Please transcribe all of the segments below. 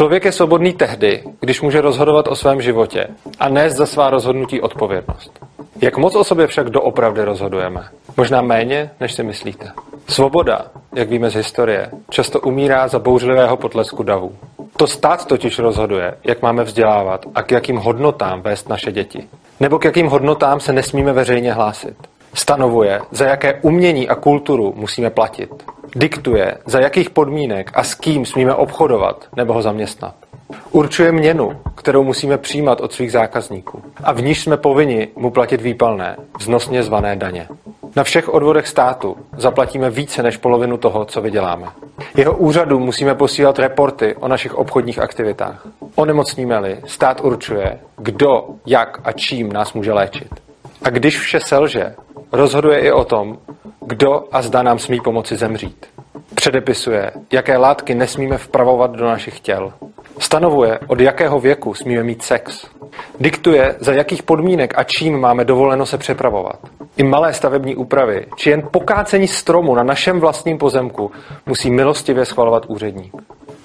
Člověk je svobodný tehdy, když může rozhodovat o svém životě a nést za svá rozhodnutí odpovědnost. Jak moc o sobě však doopravdy rozhodujeme? Možná méně, než si myslíte. Svoboda, jak víme z historie, často umírá za bouřlivého potlesku davů. To stát totiž rozhoduje, jak máme vzdělávat a k jakým hodnotám vést naše děti. Nebo k jakým hodnotám se nesmíme veřejně hlásit. Stanovuje, za jaké umění a kulturu musíme platit. Diktuje, za jakých podmínek a s kým smíme obchodovat nebo ho zaměstnat. Určuje měnu, kterou musíme přijímat od svých zákazníků a v níž jsme povinni mu platit výpalné, vznosně zvané daně. Na všech odvodech státu zaplatíme více než polovinu toho, co vyděláme. Jeho úřadu musíme posílat reporty o našich obchodních aktivitách. Onemocníme-li, stát určuje, kdo, jak a čím nás může léčit. A když vše selže, rozhoduje i o tom, kdo a zda nám smí pomoci zemřít. Předepisuje, jaké látky nesmíme vpravovat do našich těl. Stanovuje, od jakého věku smíme mít sex. Diktuje, za jakých podmínek a čím máme dovoleno se přepravovat. I malé stavební úpravy, či jen pokácení stromu na našem vlastním pozemku musí milostivě schvalovat úředník.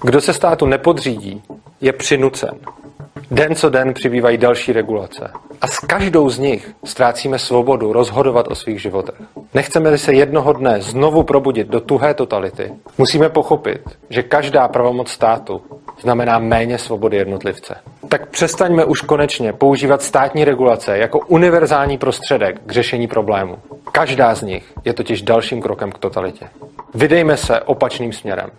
Kdo se státu nepodřídí, je přinucen. Den co den přibývají další regulace. A s každou z nich ztrácíme svobodu rozhodovat o svých životech. Nechceme-li se jednoho dne znovu probudit do tuhé totality, musíme pochopit, že každá pravomoc státu znamená méně svobody jednotlivce. Tak přestaňme už konečně používat státní regulace jako univerzální prostředek k řešení problému. Každá z nich je totiž dalším krokem k totalitě. Vydejme se opačným směrem.